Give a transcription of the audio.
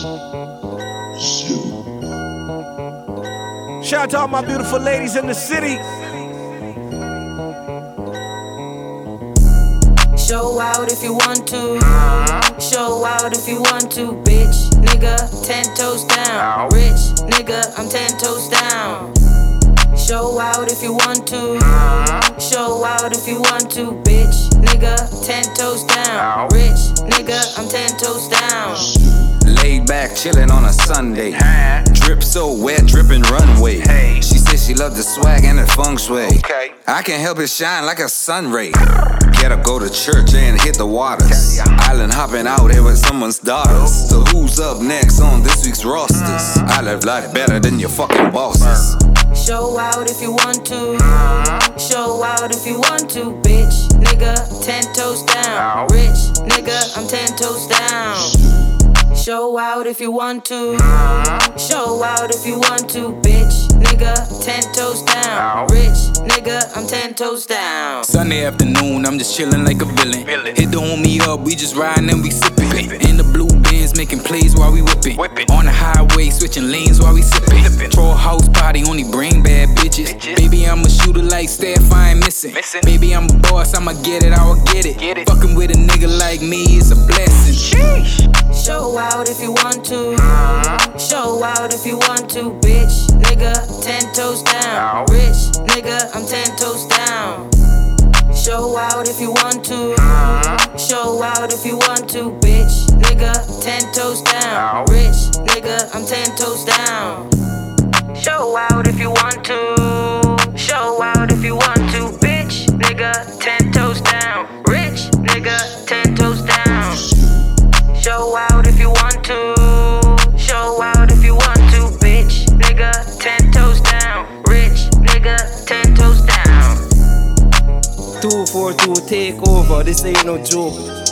Shout out to all my beautiful ladies in the city. Show out if you want to. Show out if you want to, bitch. Nigga, ten toes down. Rich nigga, I'm ten toes down. Show out if you want to. Show out if you want to, bitch. Nigga, ten toes down. Rich nigga, I'm ten toes back, chillin' on a Sunday. Drip so wet, dripping runway. She said she loved the swag and the feng shui. I can't help it shine like a sun ray. Gotta go to church and hit the waters. Island hopping out here with someone's daughters. So who's up next on this week's rosters? I live life better than your fucking bosses. Show out if you want to. Show out if you want to, bitch. Nigga, ten toes down. Rich nigga, I'm ten toes down. Show out if you want to. Show out if you want to, bitch. Nigga, ten toes down. Rich nigga, I'm ten toes down. Sunday afternoon, I'm just chillin' like a villain. Hit the homie up, we just riding and we sippin'. In the blue bins, making plays while we whippin'. On the highway, switching lanes while we sippin'. Throw a house party, only bring Steph, I ain't missing. Baby, I'm a boss, I'ma get it, I'll get it. Get it. Fucking with a nigga like me is a blessing. Sheesh. Show out if you want to. Uh-huh. Show out if you want to, bitch. Nigga, ten toes down. Rich nigga, I'm ten toes down. Show out if you want to. Uh-huh. Show out if you want to, bitch. Nigga, ten toes down. Rich nigga, I'm ten toes down. Nigga, ten toes down. Show out if you want to. Show out if you want to, bitch. Nigga, ten toes down. Rich nigga, ten toes down. 242 take over, this ain't no joke.